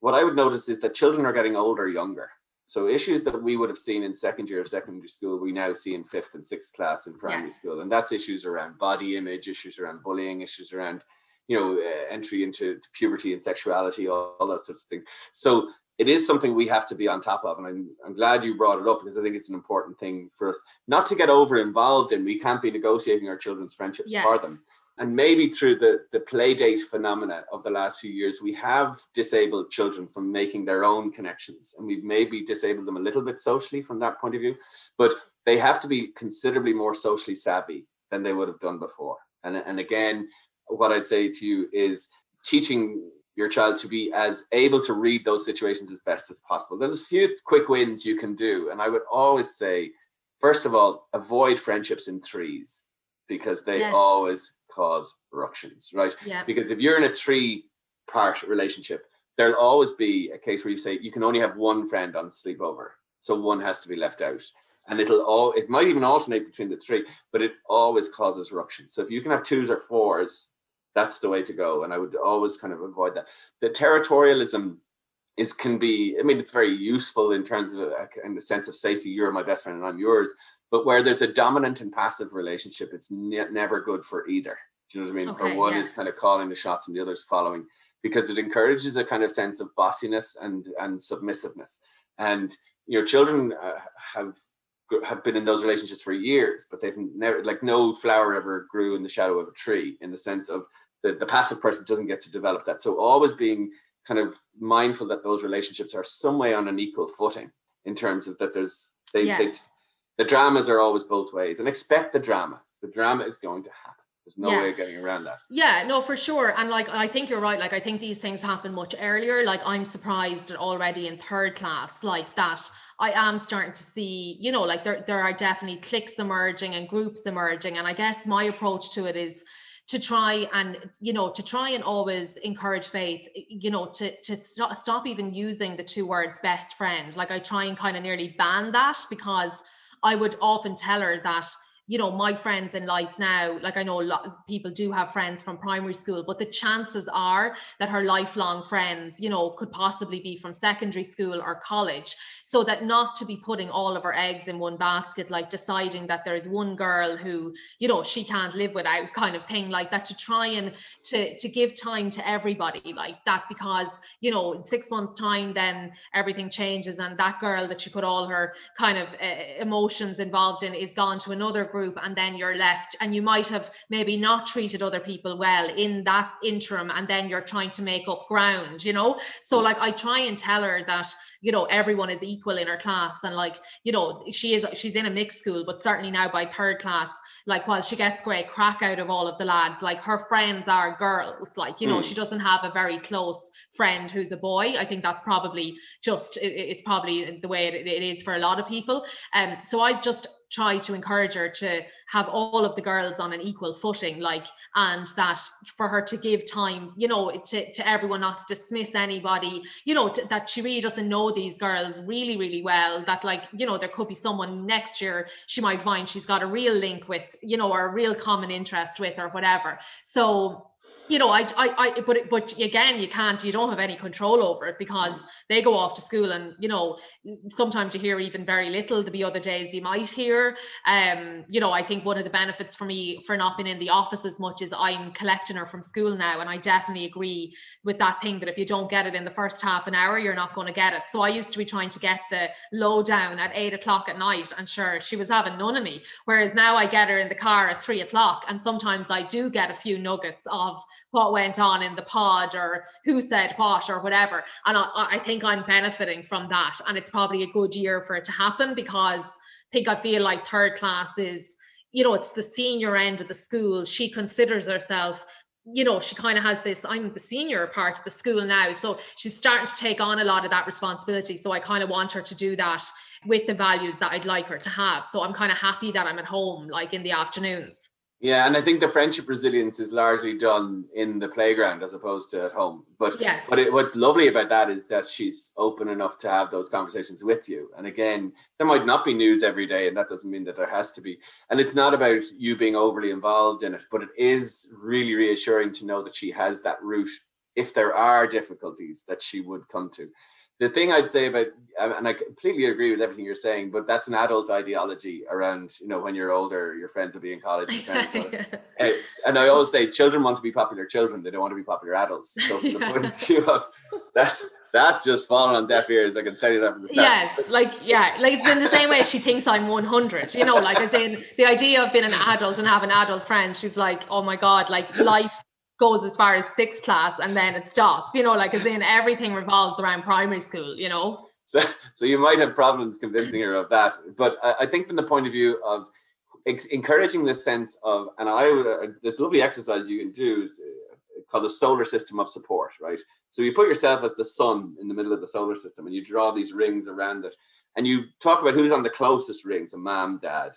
what I would notice is that children are getting older younger. So issues that we would have seen in second year of secondary school, we now see in fifth and sixth class in primary Yes. school, and that's issues around body image, issues around bullying, issues around you know uh, entry into puberty and sexuality, all, all those sorts of things. So it is something we have to be on top of, and I'm I'm glad you brought it up because I think it's an important thing for us not to get over involved in. We can't be negotiating our children's friendships for them and maybe through the the play date phenomena of the last few years we have disabled children from making their own connections and we've maybe disabled them a little bit socially from that point of view but they have to be considerably more socially savvy than they would have done before. And and again what i'd say to you is teaching your child to be as able to read those situations as best as possible. There's a few quick wins you can do and i would always say first of all avoid friendships in threes because they Yes. always cause ructions, right? yeah Because if you're in a three part relationship, there'll always be a case where you say you can only have one friend on sleepover. So one has to be left out. And it'll all it might even alternate between the three, but it always causes ruction. So if you can have twos or fours, that's the way to go. And I would always kind of avoid that. The territorialism is can be, I mean, it's very useful in terms of a, in the sense of safety. You're my best friend and I'm yours. But where there's a dominant and passive relationship, it's ne- never good for either. Do you know what I mean? Okay, for one yeah. is kind of calling the shots and the other's following, because it encourages a kind of sense of bossiness and and submissiveness. And your children uh, have have been in those relationships for years, but they've never like no flower ever grew in the shadow of a tree in the sense of the, the passive person doesn't get to develop that. So always being kind of mindful that those relationships are some way on an equal footing in terms of that there's they, they Yes. The dramas are always both ways and expect the drama. The drama is going to happen. There's no Yeah. way of getting around that. Yeah, no, for sure. And like, I think you're right. Like, I think these things happen much earlier. Like, I'm surprised already in third class, like that, I am starting to see, you know, like there, there are definitely cliques emerging and groups emerging. And I guess my approach to it is to try and, you know, to try and always encourage faith, you know, to, to stop, stop even using the two words best friend. Like, I try and kind of nearly ban that because I would often tell her that you know my friends in life now like i know a lot of people do have friends from primary school but the chances are that her lifelong friends you know could possibly be from secondary school or college. So that not to be putting all of her eggs in one basket like deciding that there's one girl who you know she can't live without kind of thing like that to try and to to give time to everybody like that because you know in 6 months time then everything changes and that girl that she put all her kind of uh, emotions involved in is gone to another group group and then you're left and you might have maybe not treated other people well in that interim and then you're trying to make up ground you know? So like i try and tell her that you know everyone is equal in her class. And like you know she is she's in a mixed school but certainly now by third class like while she gets great crack out of all of the lads like her friends are girls. Like you know mm. she doesn't have a very close friend who's a boy. I think that's probably just it, it's probably the way it, it is for a lot of people. Um so i just try to encourage her to have all of the girls on an equal footing like and that for her to give time you know to, to everyone not to dismiss anybody you know to, that she really doesn't know these girls really really well that like you know there could be someone next year she might find she's got a real link with you know or a real common interest with or whatever. So you know, I, I, I, but, but again, you can't, you don't have any control over it because they go off to school and, you know, sometimes you hear even very little. There'll be other days you might hear. Um, you know, I think one of the benefits for me for not being in the office as much is I'm collecting her from school now. And I definitely agree with that thing that if you don't get it in the first half an hour, you're not going to get it. So I used to be trying to get the lowdown at eight o'clock at night and sure, she was having none of me. Whereas now I get her in the car at three o'clock and sometimes I do get a few nuggets of what went on in the pod or who said what or whatever. And I, I think I'm benefiting from that. And it's probably a good year for it to happen because I think I feel like third class is, you know, it's the senior end of the school. She considers herself you know, she kind of has this, I'm the senior part of the school now. So she's starting to take on a lot of that responsibility. So I kind of want her to do that with the values that I'd like her to have. So I'm kind of happy that I'm at home, like in the afternoons. Yeah, and I think the friendship resilience is largely done in the playground as opposed to at home. But yes. but it, what's lovely about that is that she's open enough to have those conversations with you. And again, there might not be news every day, and that doesn't mean that there has to be. And it's not about you being overly involved in it, but it is really reassuring to know that she has that route if there are difficulties that she would come to the thing I'd say about, and I completely agree with everything you're saying, but that's an adult ideology around, you know, when you're older, your friends will be in college. And, yeah. uh, and I always say children want to be popular children, they don't want to be popular adults. So from yeah. the point of view of that's that's just falling on deaf ears. I can tell you that from the start. Yes, like yeah, like it's in the same way she thinks I'm 100. You know, like as in the idea of being an adult and having adult friends. She's like, oh my god, like life goes as far as sixth class and then it stops, you know, like as in everything revolves around primary school, you know. So, so you might have problems convincing her of that. But I, I think from the point of view of ex- encouraging this sense of, and I would, uh, this lovely exercise you can do is uh, called the solar system of support, right? So you put yourself as the sun in the middle of the solar system and you draw these rings around it. And you talk about who's on the closest ring, so mom, dad,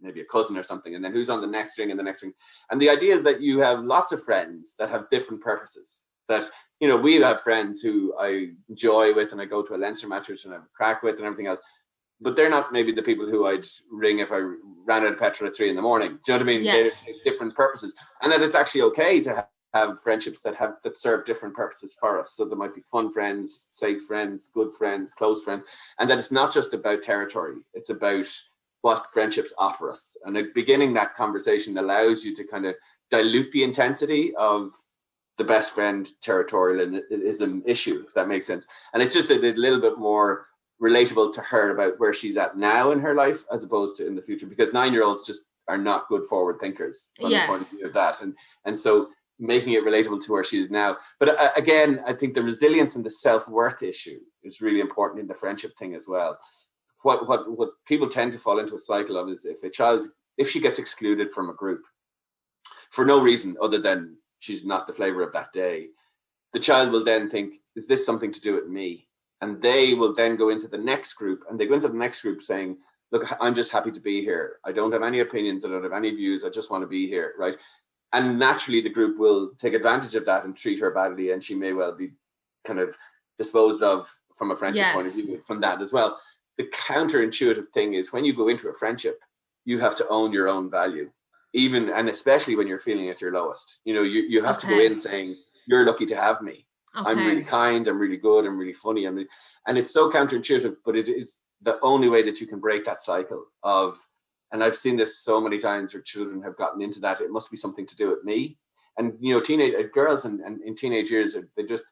maybe a cousin or something, and then who's on the next ring and the next ring. And the idea is that you have lots of friends that have different purposes. That you know, we have friends who I enjoy with, and I go to a Leinster match with, and I have a crack with, and everything else. But they're not maybe the people who I'd ring if I ran out of petrol at three in the morning. Do you know what I mean? Yes. They're different purposes, and that it's actually okay to have have friendships that have that serve different purposes for us. So there might be fun friends, safe friends, good friends, close friends, and that it's not just about territory. It's about what friendships offer us. And beginning that conversation allows you to kind of dilute the intensity of the best friend territorialism issue, if that makes sense. And it's just a, little bit more relatable to her about where she's at now in her life as opposed to in the future, because nine year olds just are not good forward thinkers from yes. the point of view of that. And and so making it relatable to where she is now. But uh, again, I think the resilience and the self worth issue is really important in the friendship thing as well what what what people tend to fall into a cycle of is if a child if she gets excluded from a group for no reason other than she's not the flavor of that day the child will then think is this something to do with me? And they will then go into the next group and they go into the next group saying look i'm just happy to be here. I don't have any opinions. I don't have any views. I just want to be here right? And naturally the group will take advantage of that and treat her badly and she may well be kind of disposed of from a friendship yes. point of view from that as well the counterintuitive thing is when you go into a friendship, you have to own your own value, even and especially when you're feeling at your lowest. You know, you, you have okay. to go in saying, You're lucky to have me. Okay. I'm really kind, I'm really good, I'm really funny. I'm really, and it's so counterintuitive, but it is the only way that you can break that cycle of and I've seen this so many times where children have gotten into that. It must be something to do with me. And you know, teenage uh, girls and, and in teenage years, they just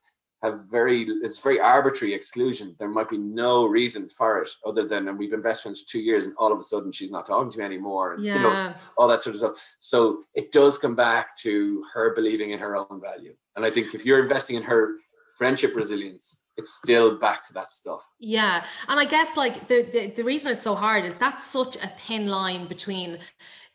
have very it's very arbitrary exclusion. There might be no reason for it other than and we've been best friends for two years and all of a sudden she's not talking to me anymore. And yeah. you know, all that sort of stuff. So it does come back to her believing in her own value. And I think if you're investing in her friendship resilience, it's still back to that stuff. Yeah. And I guess like the, the, the reason it's so hard is that's such a thin line between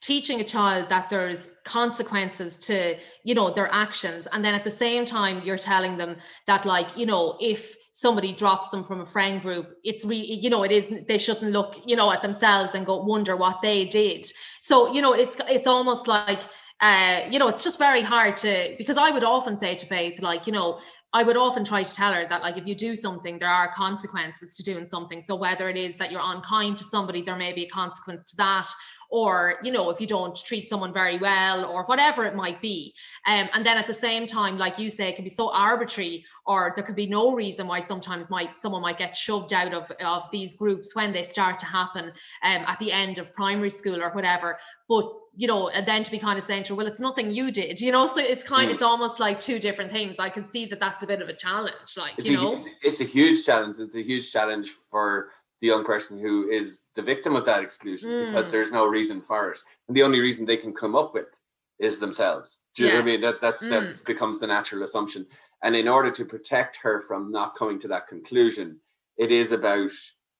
teaching a child that there's consequences to you know their actions. And then at the same time you're telling them that like you know if somebody drops them from a friend group it's really you know it isn't they shouldn't look you know at themselves and go wonder what they did. So you know it's it's almost like uh, you know, it's just very hard to because I would often say to Faith, like, you know, I would often try to tell her that, like, if you do something, there are consequences to doing something. So, whether it is that you're unkind to somebody, there may be a consequence to that, or, you know, if you don't treat someone very well, or whatever it might be. Um, and then at the same time, like you say, it can be so arbitrary, or there could be no reason why sometimes might someone might get shoved out of, of these groups when they start to happen um, at the end of primary school or whatever. But you know, and then to be kind of her, well, it's nothing you did, you know, so it's kind, mm. it's almost like two different things. I can see that that's a bit of a challenge, like, it's you a, know, it's a huge challenge. It's a huge challenge for the young person who is the victim of that exclusion mm. because there's no reason for it. And the only reason they can come up with is themselves. Do you yes. know what I mean? That that's mm. that becomes the natural assumption. And in order to protect her from not coming to that conclusion, it is about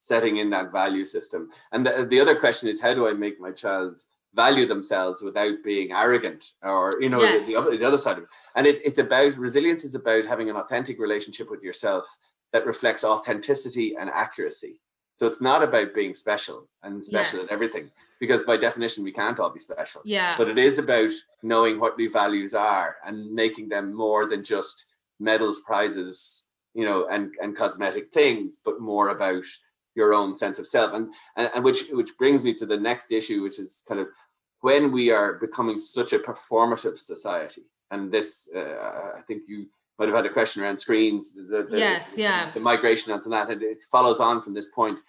setting in that value system. And the, the other question is how do I make my child value themselves without being arrogant or you know yes. the, other, the other side of it and it, it's about resilience is about having an authentic relationship with yourself that reflects authenticity and accuracy so it's not about being special and special yes. at everything because by definition we can't all be special yeah but it is about knowing what your values are and making them more than just medals prizes you know and and cosmetic things but more about your own sense of self. And, and and which which brings me to the next issue which is kind of when we are becoming such a performative society and this uh, i think you might have had a question around screens the, the, yes yeah. the migration onto that and it follows on from this point.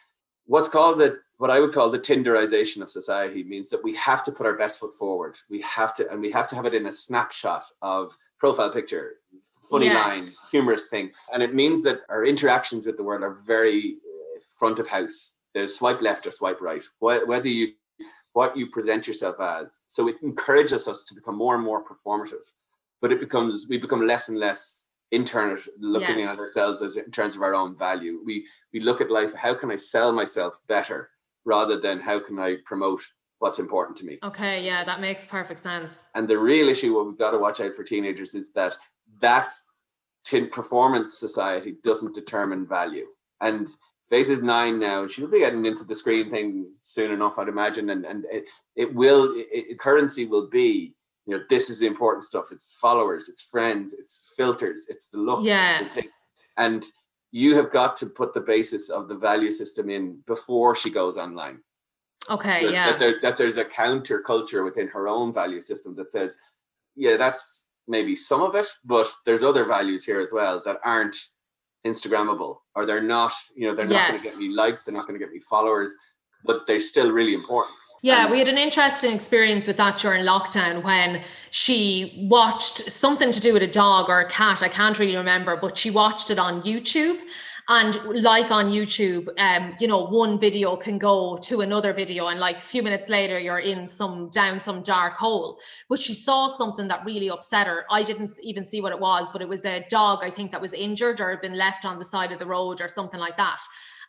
What's called the what i would call the tinderization of society means that we have to put our best foot forward. We have to and we have to have it in a snapshot of profile picture funny yes. line humorous thing. And it means that our interactions with the world are very front of house. There's swipe left or swipe right. Whether you what you present yourself as. So it encourages us to become more and more performative, but it becomes we become less and less internal looking yes. at ourselves as in terms of our own value. We we look at life. How can I sell myself better rather than how can I promote what's important to me? Okay, yeah, that makes perfect sense. And the real issue, what we've got to watch out for teenagers, is that that performance society doesn't determine value and Faith is nine now. She'll be getting into the screen thing soon enough, I'd imagine. And and it, it will it, currency will be, you know, this is the important stuff. It's followers, it's friends, it's filters, it's the look, yeah. The and you have got to put the basis of the value system in before she goes online. Okay, that, yeah. That, there, that there's a counter culture within her own value system that says, yeah, that's maybe some of it, but there's other values here as well that aren't Instagrammable or they're not, you know, they're yes. not going to get me likes, they're not going to get me followers, but they're still really important. Yeah, and we had an interesting experience with that during lockdown when she watched something to do with a dog or a cat. I can't really remember, but she watched it on YouTube and like on youtube um you know one video can go to another video and like a few minutes later you're in some down some dark hole. But she saw something that really upset her. I didn't even see what it was but it was a dog i think that was injured or had been left on the side of the road or something like that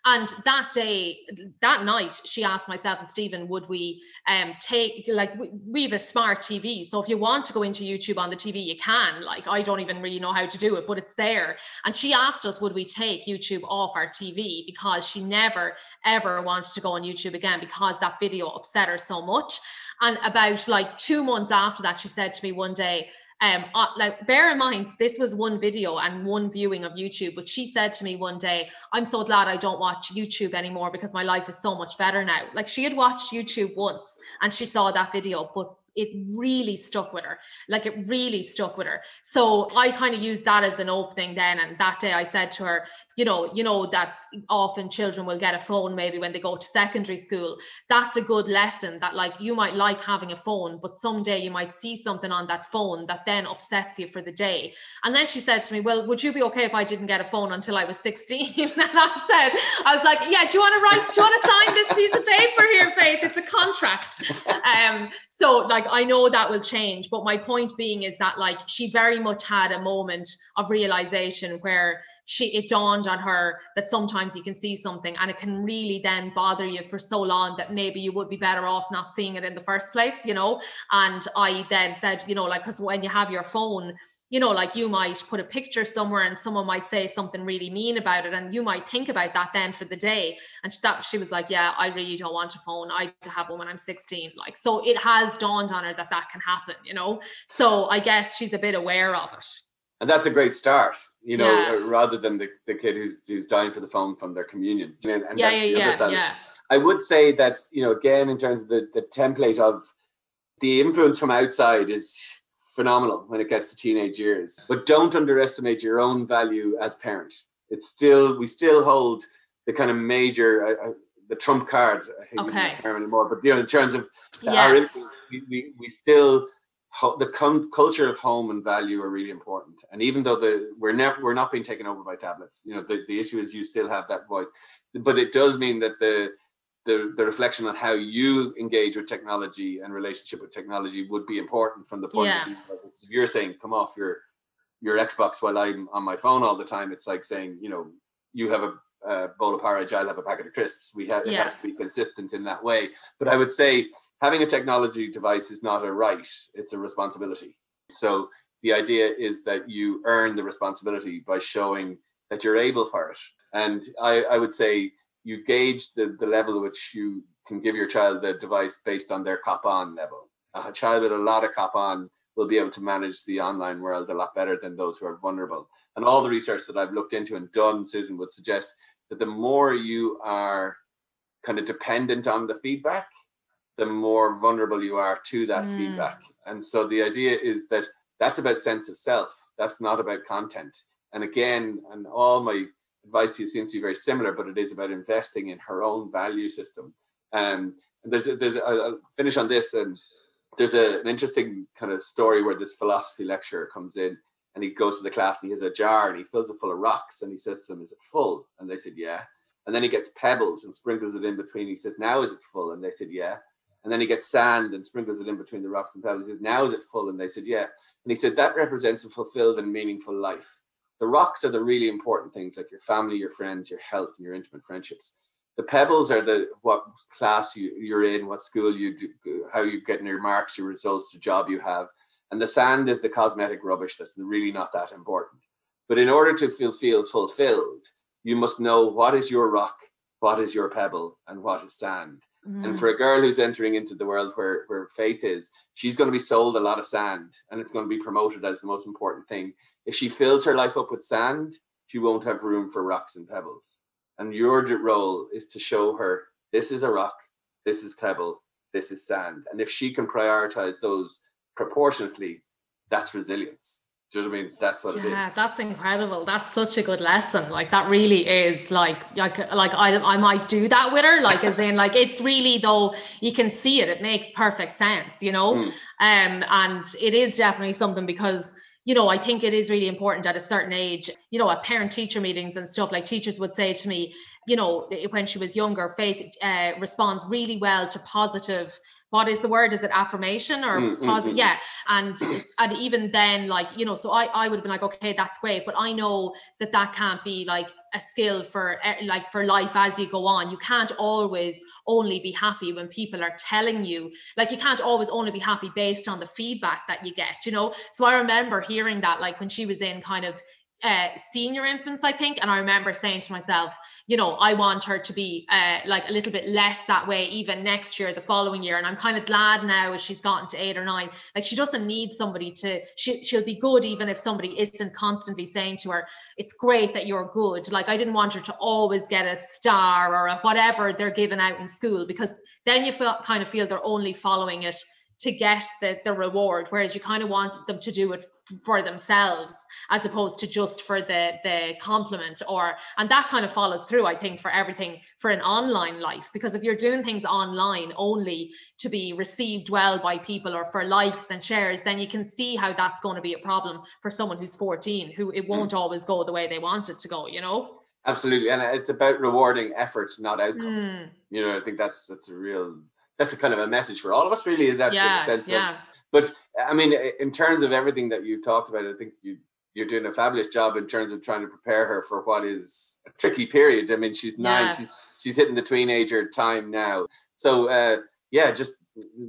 and that day, that night, she asked myself and Stephen, would we um take like we, we have a smart TV. So if you want to go into YouTube on the TV, you can. Like I don't even really know how to do it, but it's there. And she asked us, would we take YouTube off our TV because she never ever wanted to go on YouTube again because that video upset her so much. And about like two months after that, she said to me one day, um, uh, like bear in mind, this was one video and one viewing of YouTube, but she said to me one day, I'm so glad I don't watch YouTube anymore because my life is so much better now. Like she had watched YouTube once and she saw that video, but it really stuck with her. Like it really stuck with her. So I kind of used that as an opening then. And that day I said to her, you know, you know that often children will get a phone maybe when they go to secondary school. That's a good lesson that like you might like having a phone, but someday you might see something on that phone that then upsets you for the day. And then she said to me, Well, would you be okay if I didn't get a phone until I was 16? and I said, I was like, Yeah, do you want to write, do you want to sign this piece of paper here, Faith? It's a contract. Um, so like I know that will change, but my point being is that like she very much had a moment of realization where she it dawned on her that sometimes you can see something and it can really then bother you for so long that maybe you would be better off not seeing it in the first place you know? And i then said you know like because when you have your phone you know like you might put a picture somewhere and someone might say something really mean about it and you might think about that then for the day. And that she was like yeah i really don't want a phone. I to have one when i'm 16 like so it has dawned on her that that can happen you know? So i guess she's a bit aware of it and that's a great start you know yeah. rather than the, the kid who's who's dying for the phone from their communion and, and yeah, yeah, yeah, yeah. i would say that you know again in terms of the, the template of the influence from outside is phenomenal when it gets to teenage years but don't underestimate your own value as parents. it's still we still hold the kind of major uh, uh the trump card i hate okay. using that term anymore but you know in terms of yes. our influence we, we, we still the culture of home and value are really important. And even though the we're never we're not being taken over by tablets, you know, the, the issue is you still have that voice. But it does mean that the the, the reflection on how you engage with technology and relationship with technology would be important from the point yeah. of view of if you're saying come off your your Xbox while I'm on my phone all the time, it's like saying, you know, you have a, a bowl of porridge, I'll have a packet of crisps. We have yeah. it has to be consistent in that way. But I would say having a technology device is not a right, it's a responsibility. So the idea is that you earn the responsibility by showing that you're able for it. And I, I would say you gauge the, the level at which you can give your child the device based on their cop on level. A child with a lot of cop on will be able to manage the online world a lot better than those who are vulnerable. And all the research that I've looked into and done, Susan, would suggest that the more you are kind of dependent on the feedback, the more vulnerable you are to that mm. feedback. And so the idea is that that's about sense of self. That's not about content. And again, and all my advice to you seems to be very similar, but it is about investing in her own value system. Um, and there's a, there's a, I'll finish on this, and there's a, an interesting kind of story where this philosophy lecturer comes in and he goes to the class and he has a jar and he fills it full of rocks and he says to them, "Is it full?" And they said, "Yeah." And then he gets pebbles and sprinkles it in between. He says, "Now is it full?" And they said, "Yeah." And then he gets sand and sprinkles it in between the rocks and pebbles. He says, Now is it full? And they said, Yeah. And he said, That represents a fulfilled and meaningful life. The rocks are the really important things, like your family, your friends, your health, and your intimate friendships. The pebbles are the what class you, you're in, what school you do, how you're getting your marks, your results, the job you have. And the sand is the cosmetic rubbish that's really not that important. But in order to feel, feel fulfilled, you must know what is your rock, what is your pebble, and what is sand. Mm. And for a girl who's entering into the world where, where faith is, she's going to be sold a lot of sand and it's going to be promoted as the most important thing. If she fills her life up with sand, she won't have room for rocks and pebbles. And your role is to show her this is a rock, this is pebble, this is sand. And if she can prioritize those proportionately, that's resilience. Do you know what I mean? That's what yeah, it is. Yeah, that's incredible. That's such a good lesson. Like that really is like like like I I might do that with her. Like as in like it's really though you can see it. It makes perfect sense, you know. Mm. Um, and it is definitely something because you know, I think it is really important at a certain age, you know, at parent teacher meetings and stuff, like teachers would say to me, you know, when she was younger, Faith uh, responds really well to positive what is the word? Is it affirmation or mm, positive mm, mm. yeah and and even then like you know so i i would have been like okay that's great but i know that that can't be like a skill for eh, like for life as you go on. You can't always only be happy when people are telling you like you can't always only be happy based on the feedback that you get you know? So i remember hearing that like when she was in kind of uh, senior infants, I think. And I remember saying to myself, you know, I want her to be uh, like a little bit less that way, even next year, the following year. And I'm kind of glad now as she's gotten to eight or nine, like she doesn't need somebody to, she, she'll be good even if somebody isn't constantly saying to her, it's great that you're good. Like I didn't want her to always get a star or a whatever they're given out in school, because then you feel, kind of feel they're only following it to get the, the reward, whereas you kind of want them to do it for themselves as opposed to just for the the compliment or and that kind of follows through i think for everything for an online life because if you're doing things online only to be received well by people or for likes and shares then you can see how that's going to be a problem for someone who's 14 who it won't always go the way they want it to go you know absolutely and it's about rewarding effort not outcome mm. you know i think that's that's a real that's a kind of a message for all of us really in that yeah, sense yeah. of but I mean, in terms of everything that you talked about, I think you you're doing a fabulous job in terms of trying to prepare her for what is a tricky period. I mean, she's nine, yeah. she's she's hitting the teenager time now. So uh, yeah, just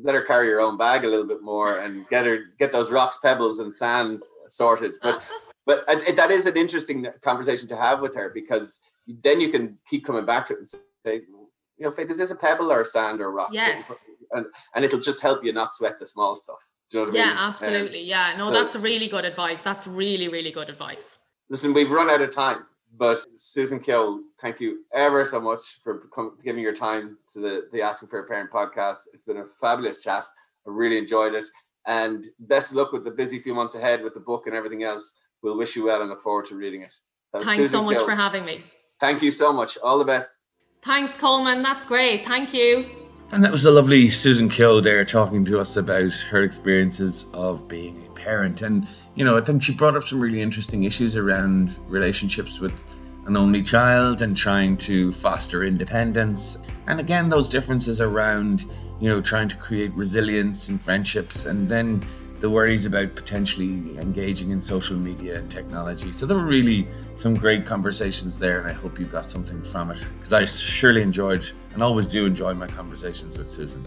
let her carry her own bag a little bit more and get her get those rocks, pebbles, and sands sorted. But but that is an interesting conversation to have with her because then you can keep coming back to it and say, you know, Faith, is this a pebble or a sand or rock? Yes. And and it'll just help you not sweat the small stuff. You know yeah, I mean? absolutely. Um, yeah, no, that's really good advice. That's really, really good advice. Listen, we've run out of time, but Susan Keogh, thank you ever so much for giving your time to the, the Asking for a Parent podcast. It's been a fabulous chat. I really enjoyed it. And best of luck with the busy few months ahead with the book and everything else. We'll wish you well and look forward to reading it. Thanks Susan so much Keogh. for having me. Thank you so much. All the best. Thanks, Colman. That's great. Thank you. And that was the lovely Susan there talking to us about her experiences of being a parent. And, you know, I think she brought up some really interesting issues around relationships with an only child and trying to foster independence. And again, those differences around, you know, trying to create resilience and friendships and then the worries about potentially engaging in social media and technology. So there were really some great conversations there, and I hope you got something from it because I surely enjoyed and always do enjoy my conversations with Susan.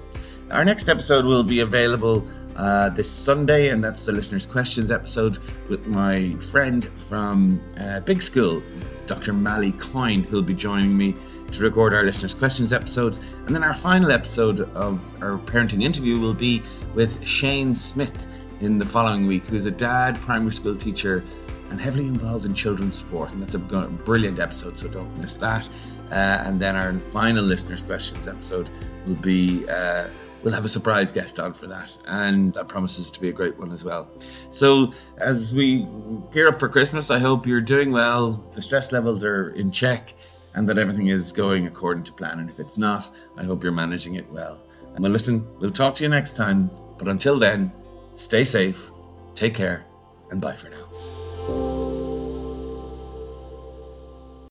Our next episode will be available uh, this Sunday, and that's the listeners' questions episode with my friend from uh, Big School, Dr. Malie Coyne, who'll be joining me to record our listeners' questions episodes. And then our final episode of our parenting interview will be with Shane Smith in the following week, who's a dad, primary school teacher, and heavily involved in children's sport. And that's a brilliant episode, so don't miss that. Uh, and then our final listeners' questions episode will be. Uh, we'll have a surprise guest on for that, and that promises to be a great one as well. So, as we gear up for Christmas, I hope you're doing well, the stress levels are in check, and that everything is going according to plan. And if it's not, I hope you're managing it well. And well, listen, we'll talk to you next time, but until then, Stay safe, take care, and bye for now.